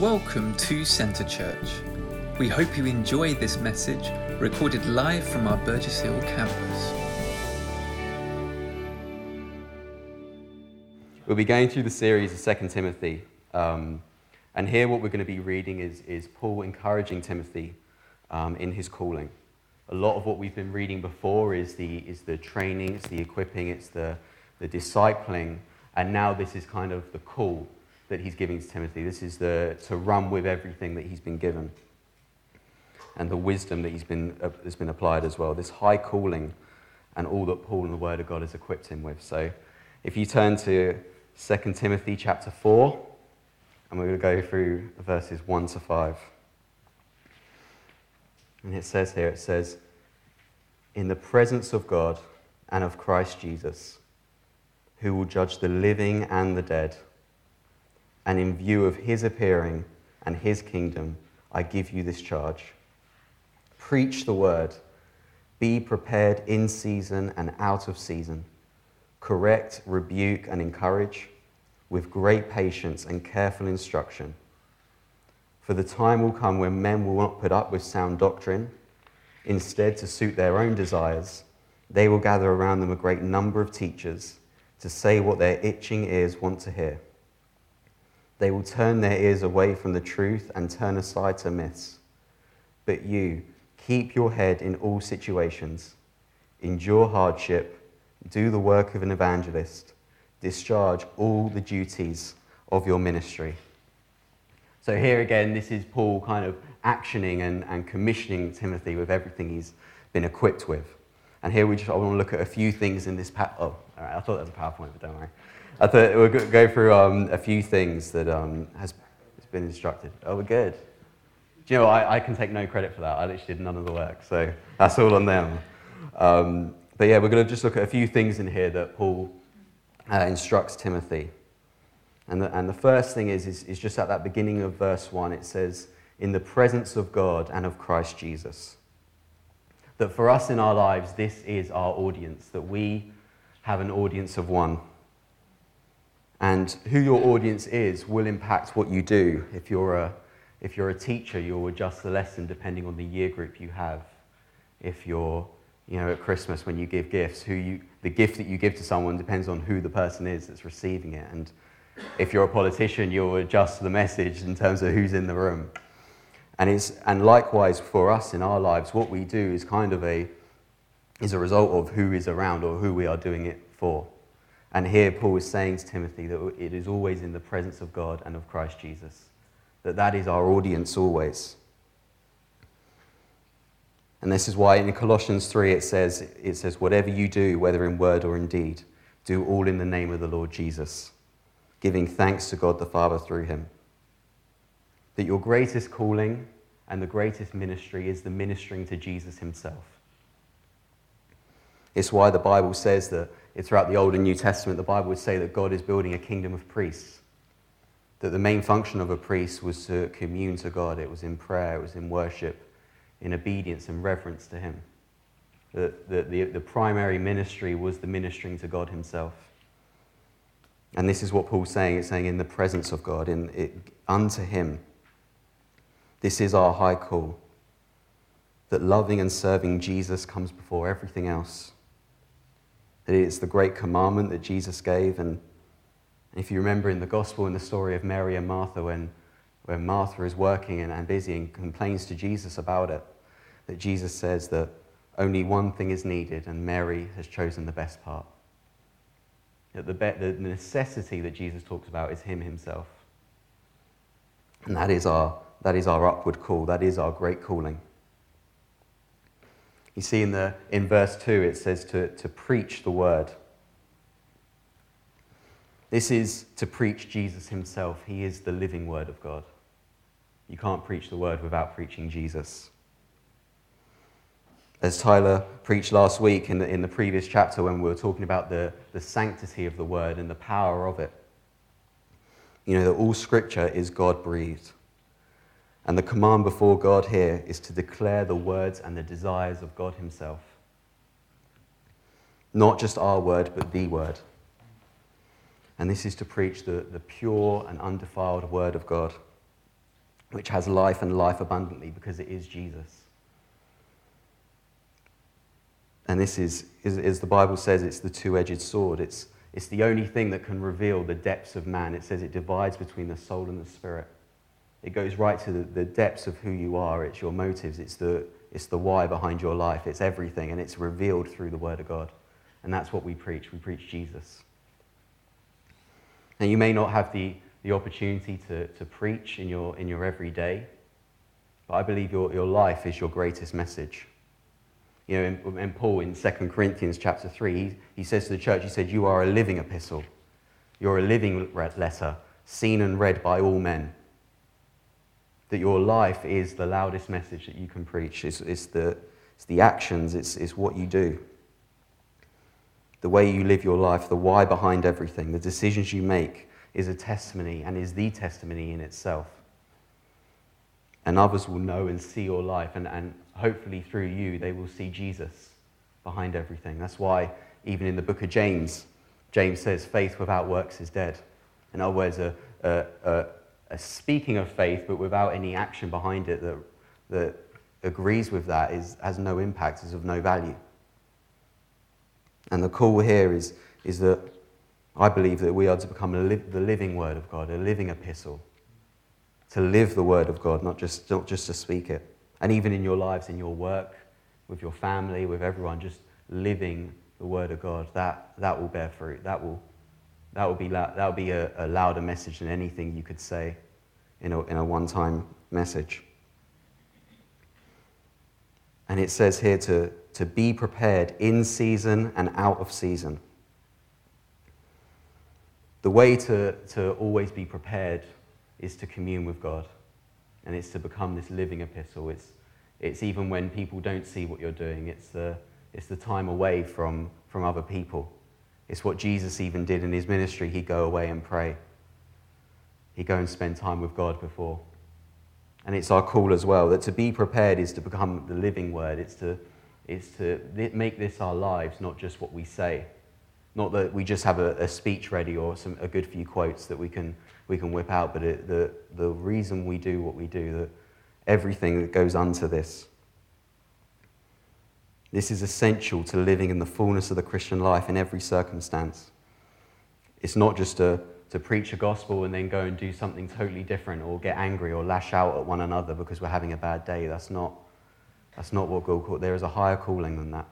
Welcome to Centre Church. We hope you enjoy this message recorded live from our Burgess Hill campus. We'll be going through the series of 2 Timothy. Um, and here, what we're going to be reading is, is Paul encouraging Timothy um, in his calling. A lot of what we've been reading before is the, is the training, it's the equipping, it's the, the discipling. And now, this is kind of the call that he's giving to Timothy. This is the, to run with everything that he's been given and the wisdom that he's been, uh, has been applied as well. This high calling and all that Paul and the Word of God has equipped him with. So if you turn to 2 Timothy chapter 4, and we're going to go through verses 1 to 5. And it says here, it says, In the presence of God and of Christ Jesus, who will judge the living and the dead and in view of his appearing and his kingdom, I give you this charge. Preach the word. Be prepared in season and out of season. Correct, rebuke, and encourage with great patience and careful instruction. For the time will come when men will not put up with sound doctrine. Instead, to suit their own desires, they will gather around them a great number of teachers to say what their itching ears want to hear. They will turn their ears away from the truth and turn aside to myths. But you, keep your head in all situations, endure hardship, do the work of an evangelist, discharge all the duties of your ministry. So, here again, this is Paul kind of actioning and, and commissioning Timothy with everything he's been equipped with. And here we just I want to look at a few things in this. Pa- oh, all right, I thought that was a PowerPoint, but don't worry. I thought we'll go through um, a few things that um, has been instructed. Oh, we're good. Do you know, I, I, can take no credit for that. I literally did none of the work, so that's all on them. Um, but yeah, we're going to just look at a few things in here that Paul uh, instructs Timothy. And the, and the first thing is, is, is just at that beginning of verse 1, it says, In the presence of God and of Christ Jesus. That for us in our lives, this is our audience, that we have an audience of one. And who your audience is will impact what you do. If you're a, if you're a teacher, you'll adjust the lesson depending on the year group you have. If you're you know, at Christmas when you give gifts, who you, the gift that you give to someone depends on who the person is that's receiving it. And if you're a politician, you'll adjust the message in terms of who's in the room. And, it's, and likewise for us in our lives, what we do is kind of a, is a result of who is around or who we are doing it for. And here Paul is saying to Timothy that it is always in the presence of God and of Christ Jesus, that that is our audience always. And this is why in Colossians 3 it says, it says, Whatever you do, whether in word or in deed, do all in the name of the Lord Jesus, giving thanks to God the Father through him. That your greatest calling and the greatest ministry is the ministering to Jesus himself. It's why the Bible says that throughout the Old and New Testament, the Bible would say that God is building a kingdom of priests. That the main function of a priest was to commune to God. It was in prayer, it was in worship, in obedience and reverence to Him. The, the, the, the primary ministry was the ministering to God Himself. And this is what Paul's saying. It's saying in the presence of God, in it, unto Him. This is our high call. That loving and serving Jesus comes before everything else that it's the great commandment that Jesus gave. And if you remember in the gospel, in the story of Mary and Martha, when, when Martha is working and, and busy and complains to Jesus about it, that Jesus says that only one thing is needed, and Mary has chosen the best part. That the, be- the necessity that Jesus talks about is Him Himself. And that is, our, that is our upward call, that is our great calling. You see in, the, in verse 2, it says to, to preach the word. This is to preach Jesus himself. He is the living word of God. You can't preach the word without preaching Jesus. As Tyler preached last week in the, in the previous chapter when we were talking about the, the sanctity of the word and the power of it, you know that all scripture is God breathed. And the command before God here is to declare the words and the desires of God Himself. Not just our word, but the word. And this is to preach the, the pure and undefiled word of God. which has life and life abundantly because it is Jesus. And this is, as the Bible says, it's the two edged sword. It's, it's the only thing that can reveal the depths of man. It says it divides between the soul and the spirit. It goes right to the, the depths of who you are. It's your motives. It's the, it's the why behind your life. It's everything. And it's revealed through the Word of God. And that's what we preach. We preach Jesus. And you may not have the, the opportunity to, to preach in your, in your everyday, but I believe your, your life is your greatest message. You know, and, Paul in 2 Corinthians chapter 3, he, he says to the church, he said, You are a living epistle. You're a living letter, seen and read by all men. That your life is the loudest message that you can preach. It's, it's, the, it's the actions, it's, it's what you do the way you live your life, the why behind everything, the decisions you make is a testimony and is the testimony in itself. And others will know and see your life, and, and hopefully through you, they will see Jesus behind everything. That's why, even in the book of James, James says, faith without works is dead. In other words, a, a, a, a speaking of faith, but without any action behind it that, that agrees with that, is, has no impact, is of no value. And the call here is, is that I believe that we are to become li- the living Word of God, a living epistle. To live the Word of God, not just, not just to speak it. And even in your lives, in your work, with your family, with everyone, just living the Word of God, that, that will bear fruit. That will, that will be, that will be a, a louder message than anything you could say in a, in a one time message. And it says here to, to be prepared in season and out of season. The way to, to always be prepared is to commune with God, and it's to become this living epistle. It's, it's even when people don't see what you're doing, it's the, it's the time away from, from other people. It's what Jesus even did in his ministry. He'd go away and pray, he'd go and spend time with God before. And it's our call as well that to be prepared is to become the living word. It's to, it's to make this our lives, not just what we say. Not that we just have a, a speech ready or some, a good few quotes that we can, we can whip out, but it, the, the reason we do what we do, that everything that goes unto this. This is essential to living in the fullness of the Christian life in every circumstance. It's not just a to preach a gospel and then go and do something totally different or get angry or lash out at one another because we're having a bad day. That's not, that's not what God called. There is a higher calling than that.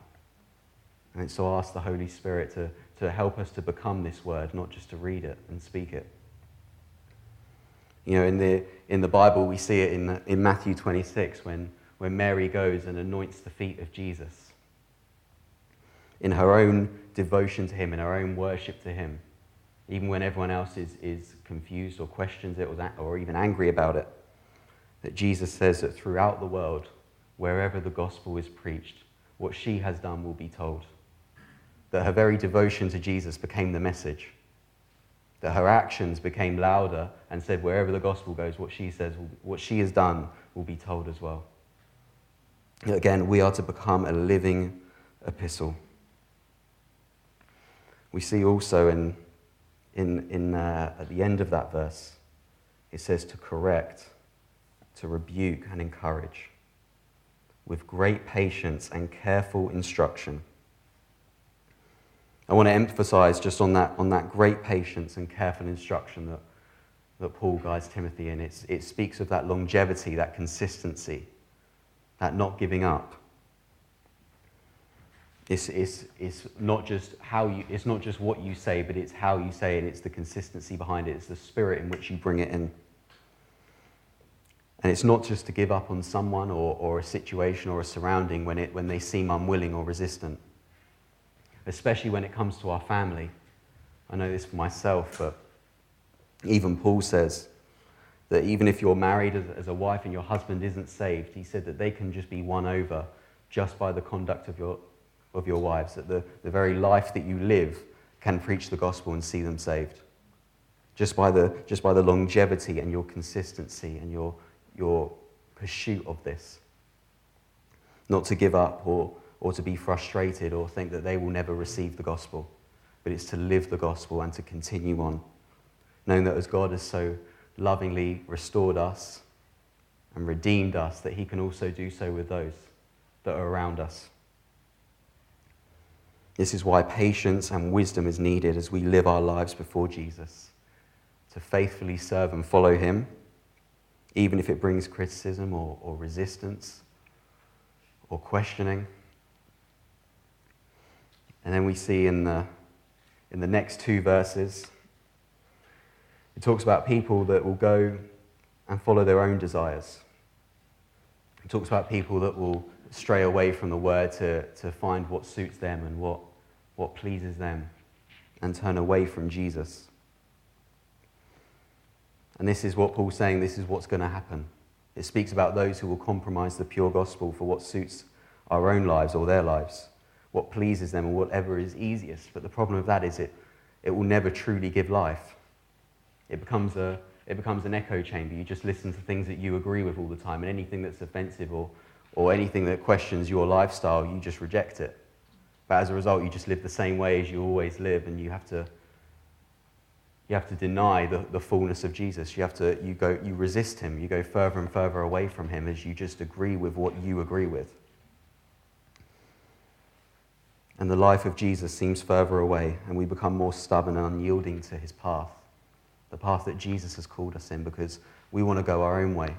And it's to ask the Holy Spirit to, to help us to become this word, not just to read it and speak it. You know, in the, in the Bible, we see it in, in Matthew 26 when, when Mary goes and anoints the feet of Jesus. In her own devotion to him, in her own worship to him, even when everyone else is, is confused or questions it or, that, or even angry about it. That Jesus says that throughout the world, wherever the gospel is preached, what she has done will be told. That her very devotion to Jesus became the message. That her actions became louder and said, wherever the gospel goes, what she says, what she has done will be told as well. Again, we are to become a living epistle. We see also in in, in, uh, at the end of that verse, it says to correct, to rebuke, and encourage with great patience and careful instruction. I want to emphasize just on that, on that great patience and careful instruction that, that Paul guides Timothy in. It's, it speaks of that longevity, that consistency, that not giving up. It's, it's, it's, not just how you, it's not just what you say, but it's how you say it. It's the consistency behind it. It's the spirit in which you bring it in. And it's not just to give up on someone or, or a situation or a surrounding when, it, when they seem unwilling or resistant, especially when it comes to our family. I know this for myself, but even Paul says that even if you're married as, as a wife and your husband isn't saved, he said that they can just be won over just by the conduct of your, of your wives, that the, the very life that you live can preach the gospel and see them saved. Just by the, just by the longevity and your consistency and your, your pursuit of this. Not to give up or, or to be frustrated or think that they will never receive the gospel, but it's to live the gospel and to continue on, knowing that as God has so lovingly restored us and redeemed us, that He can also do so with those that are around us. This is why patience and wisdom is needed as we live our lives before Jesus, to faithfully serve and follow Him, even if it brings criticism or, or resistance or questioning. And then we see in the, in the next two verses, it talks about people that will go and follow their own desires. It talks about people that will stray away from the word to, to find what suits them and what, what pleases them and turn away from Jesus. And this is what Paul's saying, this is what's going to happen. It speaks about those who will compromise the pure gospel for what suits our own lives or their lives, what pleases them or whatever is easiest. But the problem of that is it, it will never truly give life. It becomes, a, it becomes an echo chamber. You just listen to things that you agree with all the time, and anything that's offensive or, or anything that questions your lifestyle, you just reject it. But as a result, you just live the same way as you always live, and you have to, you have to deny the, the fullness of Jesus. You have to you go you resist him. You go further and further away from him as you just agree with what you agree with. And the life of Jesus seems further away, and we become more stubborn and unyielding to his path the path that Jesus has called us in, because we want to go our own way.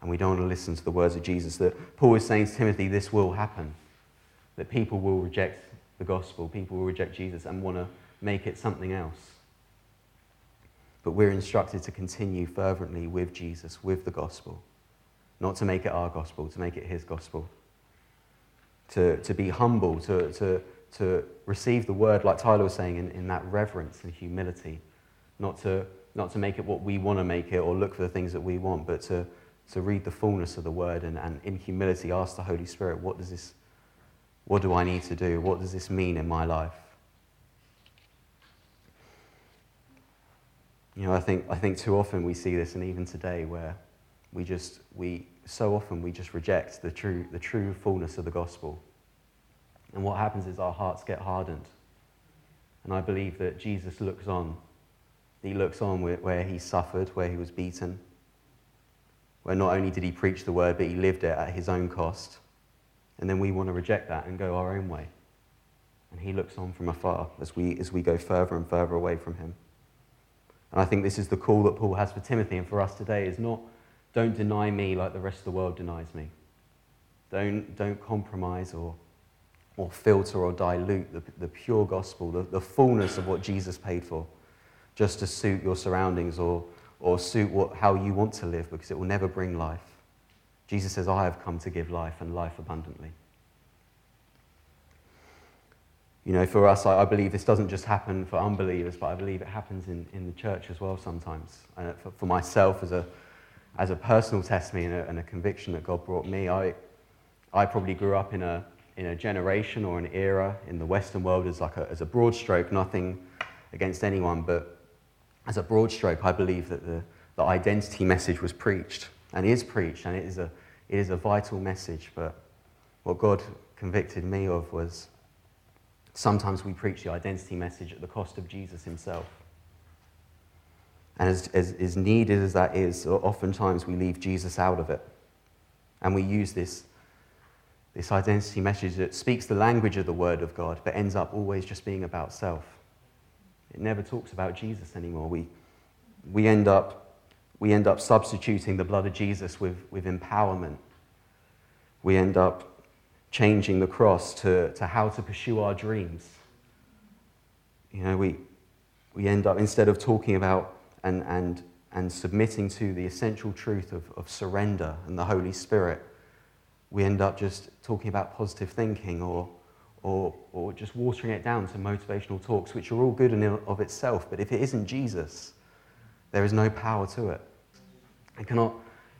And we don't want to listen to the words of Jesus. That Paul is saying to Timothy, this will happen. That people will reject the gospel, people will reject Jesus and want to make it something else. But we're instructed to continue fervently with Jesus, with the gospel. Not to make it our gospel, to make it his gospel. To, to be humble, to, to, to receive the word, like Tyler was saying, in, in that reverence and humility not to, not to make it what we want to make it or look for the things that we want, but to, to read the fullness of the word and, and in humility ask the Holy Spirit, what does this, what do I need to do? What does this mean in my life? You know, I think, I think too often we see this, and even today, where we just, we, so often we just reject the true, the true fullness of the gospel. And what happens is our hearts get hardened. And I believe that Jesus looks on he looks on where he suffered, where he was beaten, where not only did he preach the word, but he lived it at his own cost. And then we want to reject that and go our own way. And he looks on from afar as we, as we go further and further away from him. And I think this is the call that Paul has for Timothy and for us today is not, don't deny me like the rest of the world denies me. Don't, don't compromise or, or filter or dilute the, the pure gospel, the, the fullness of what Jesus paid for just to suit your surroundings or, or suit what, how you want to live because it will never bring life. Jesus says, I have come to give life and life abundantly. You know, for us, I, I believe this doesn't just happen for unbelievers, but I believe it happens in, in the church as well sometimes. And uh, for, for myself, as a, as a personal testimony and a, and a conviction that God brought me, I, I probably grew up in a, in a generation or an era in the Western world as, like a, as a broad stroke, nothing against anyone, but as a broad stroke, I believe that the, the identity message was preached and is preached, and it is, a, it is a vital message. But what God convicted me of was sometimes we preach the identity message at the cost of Jesus himself. And as, as, as needed as that is, oftentimes we leave Jesus out of it. And we use this, this identity message that speaks the language of the Word of God, but ends up always just being about self. It never talks about Jesus anymore. We, we, end, up, we end up substituting the blood of Jesus with, with empowerment. We end up changing the cross to, to how to pursue our dreams. You know, we, we end up, instead of talking about and, and, and submitting to the essential truth of, of surrender and the Holy Spirit, we end up just talking about positive thinking or or, or just watering it down to motivational talks, which are all good in of itself, but if it isn't Jesus, there is no power to it. It cannot,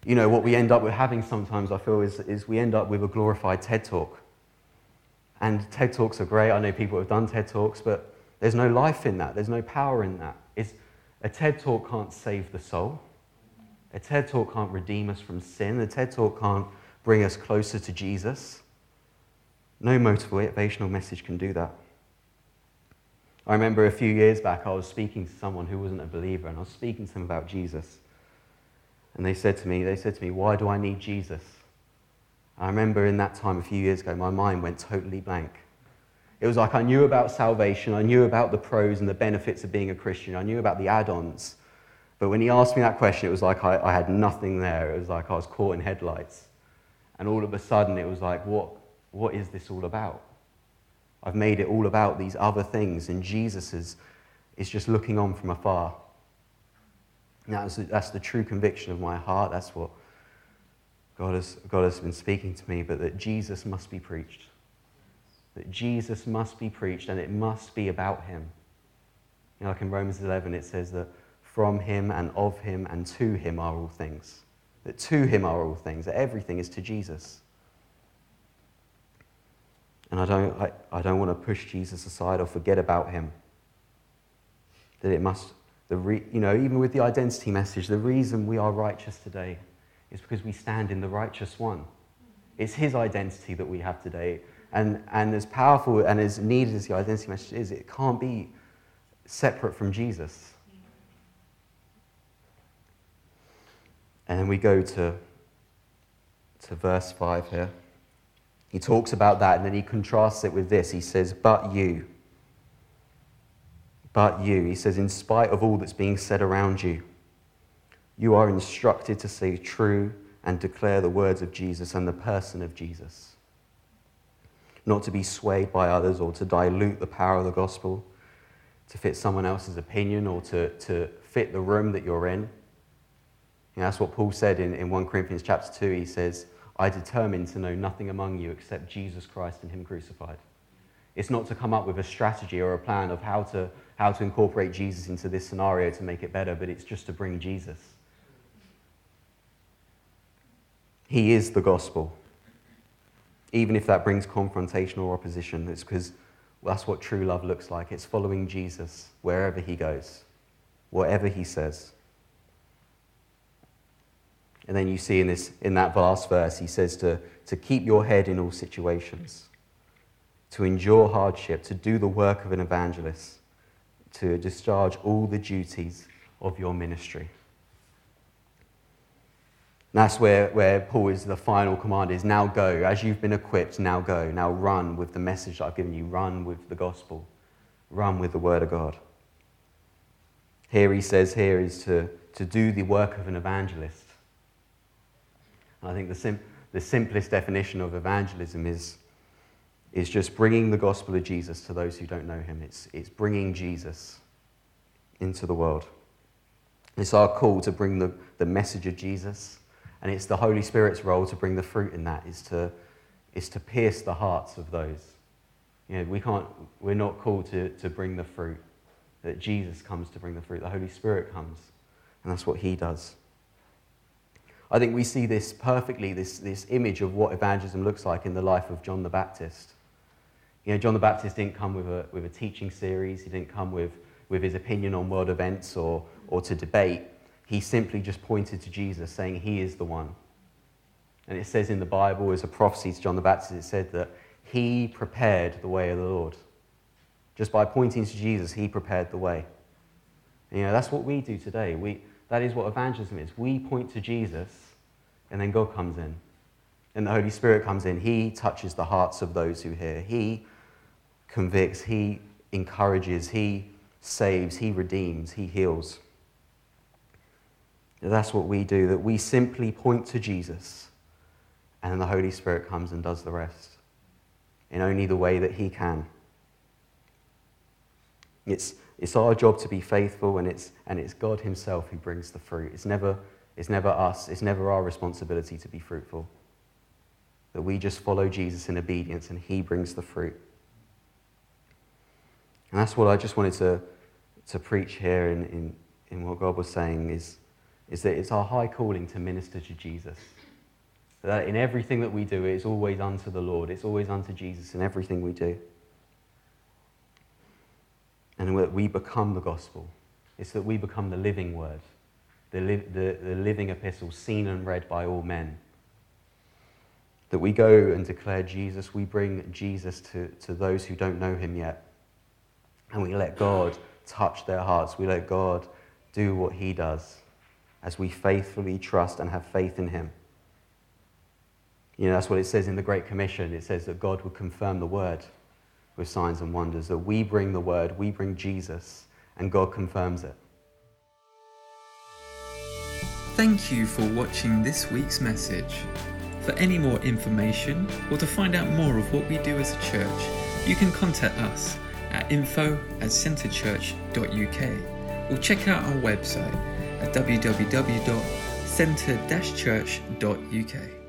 you know, what we end up with having sometimes, I feel, is, is we end up with a glorified TED talk. And TED talks are great. I know people have done TED talks, but there's no life in that. There's no power in that. It's, a TED talk can't save the soul. A TED talk can't redeem us from sin. A TED talk can't bring us closer to Jesus. No motivational message can do that. I remember a few years back, I was speaking to someone who wasn't a believer, and I was speaking to them about Jesus. And they said to me, they said to me, why do I need Jesus? I remember in that time a few years ago, my mind went totally blank. It was like I knew about salvation, I knew about the pros and the benefits of being a Christian, I knew about the add ons. But when he asked me that question, it was like I, I, had nothing there. It was like I was caught in headlights. And all of a sudden, it was like, what, what is this all about? I've made it all about these other things, and Jesus is, is just looking on from afar. And that's, that's the true conviction of my heart. That's what God has, God has been speaking to me, but that Jesus must be preached. That Jesus must be preached, and it must be about him. You know, like in Romans 11, it says that from him and of him and to him are all things. That to him are all things, that everything is to Jesus. And I don't, I, I don't want to push Jesus aside or forget about him. That it must, the re, you know, even with the identity message, the reason we are righteous today is because we stand in the righteous one. It's his identity that we have today. And, and as powerful and as needed as the identity message is, it can't be separate from Jesus. And then we go to, to verse 5 here. He talks about that and then he contrasts it with this. He says, But you, but you, he says, in spite of all that's being said around you, you are instructed to say true and declare the words of Jesus and the person of Jesus. Not to be swayed by others or to dilute the power of the gospel, to fit someone else's opinion or to, to fit the room that you're in. Know, that's what Paul said in, in 1 Corinthians chapter 2. He says, I determined to know nothing among you except Jesus Christ and Him crucified. It's not to come up with a strategy or a plan of how to, how to incorporate Jesus into this scenario to make it better, but it's just to bring Jesus. He is the gospel. Even if that brings confrontation or opposition, it's because that's what true love looks like. It's following Jesus wherever he goes, whatever he says. And then you see in, this, in that last verse, he says to, to keep your head in all situations, to endure hardship, to do the work of an evangelist, to discharge all the duties of your ministry. And that's where, where Paul is the final command is now go. As you've been equipped, now go. Now run with the message that I've given you. Run with the gospel. Run with the word of God. Here he says here is to, to do the work of an evangelist. I think the, sim- the simplest definition of evangelism is, is just bringing the gospel of Jesus to those who don't know him. It's, it's bringing Jesus into the world. It's our call to bring the, the message of Jesus and it's the Holy Spirit's role to bring the fruit in that, is to, is to pierce the hearts of those. You know, we can't, we're not called to, to bring the fruit, that Jesus comes to bring the fruit. The Holy Spirit comes, and that's what he does. I think we see this perfectly, this, this image of what evangelism looks like in the life of John the Baptist. You know, John the Baptist didn't come with a, with a teaching series, he didn't come with, with his opinion on world events or, or to debate he simply just pointed to Jesus, saying, He is the one. And it says in the Bible, as a prophecy to John the Baptist, it said that he prepared the way of the Lord. Just by pointing to Jesus, he prepared the way. You know, that's what we do today. We, that is what evangelism is. We point to Jesus, and then God comes in. And the Holy Spirit comes in. He touches the hearts of those who hear. He convicts. He encourages. He saves. He redeems. He heals. That's what we do, that we simply point to Jesus and then the Holy Spirit comes and does the rest in only the way that He can. It's, it's our job to be faithful, and it's, and it's God Himself who brings the fruit. It's never, it's never us, it's never our responsibility to be fruitful. That we just follow Jesus in obedience, and He brings the fruit. And that's what I just wanted to, to preach here in, in, in what God was saying is is that it's our high calling to minister to Jesus. That in everything that we do, it's always unto the Lord, it's always unto Jesus in everything we do. And that we become the gospel. It's that we become the living word, the, li- the, the living epistle seen and read by all men. That we go and declare Jesus, we bring Jesus to, to those who don't know him yet. And we let God touch their hearts. We let God do what he does as we faithfully trust and have faith in Him. You know, that's what it says in the Great Commission. It says that God would confirm the word with signs and wonders, that we bring the word, we bring Jesus, and God confirms it. Thank you for watching this week's message. For any more information or to find out more of what we do as a church, you can contact us at info at centrechurch.uk or check out our website at www.centre-church.uk.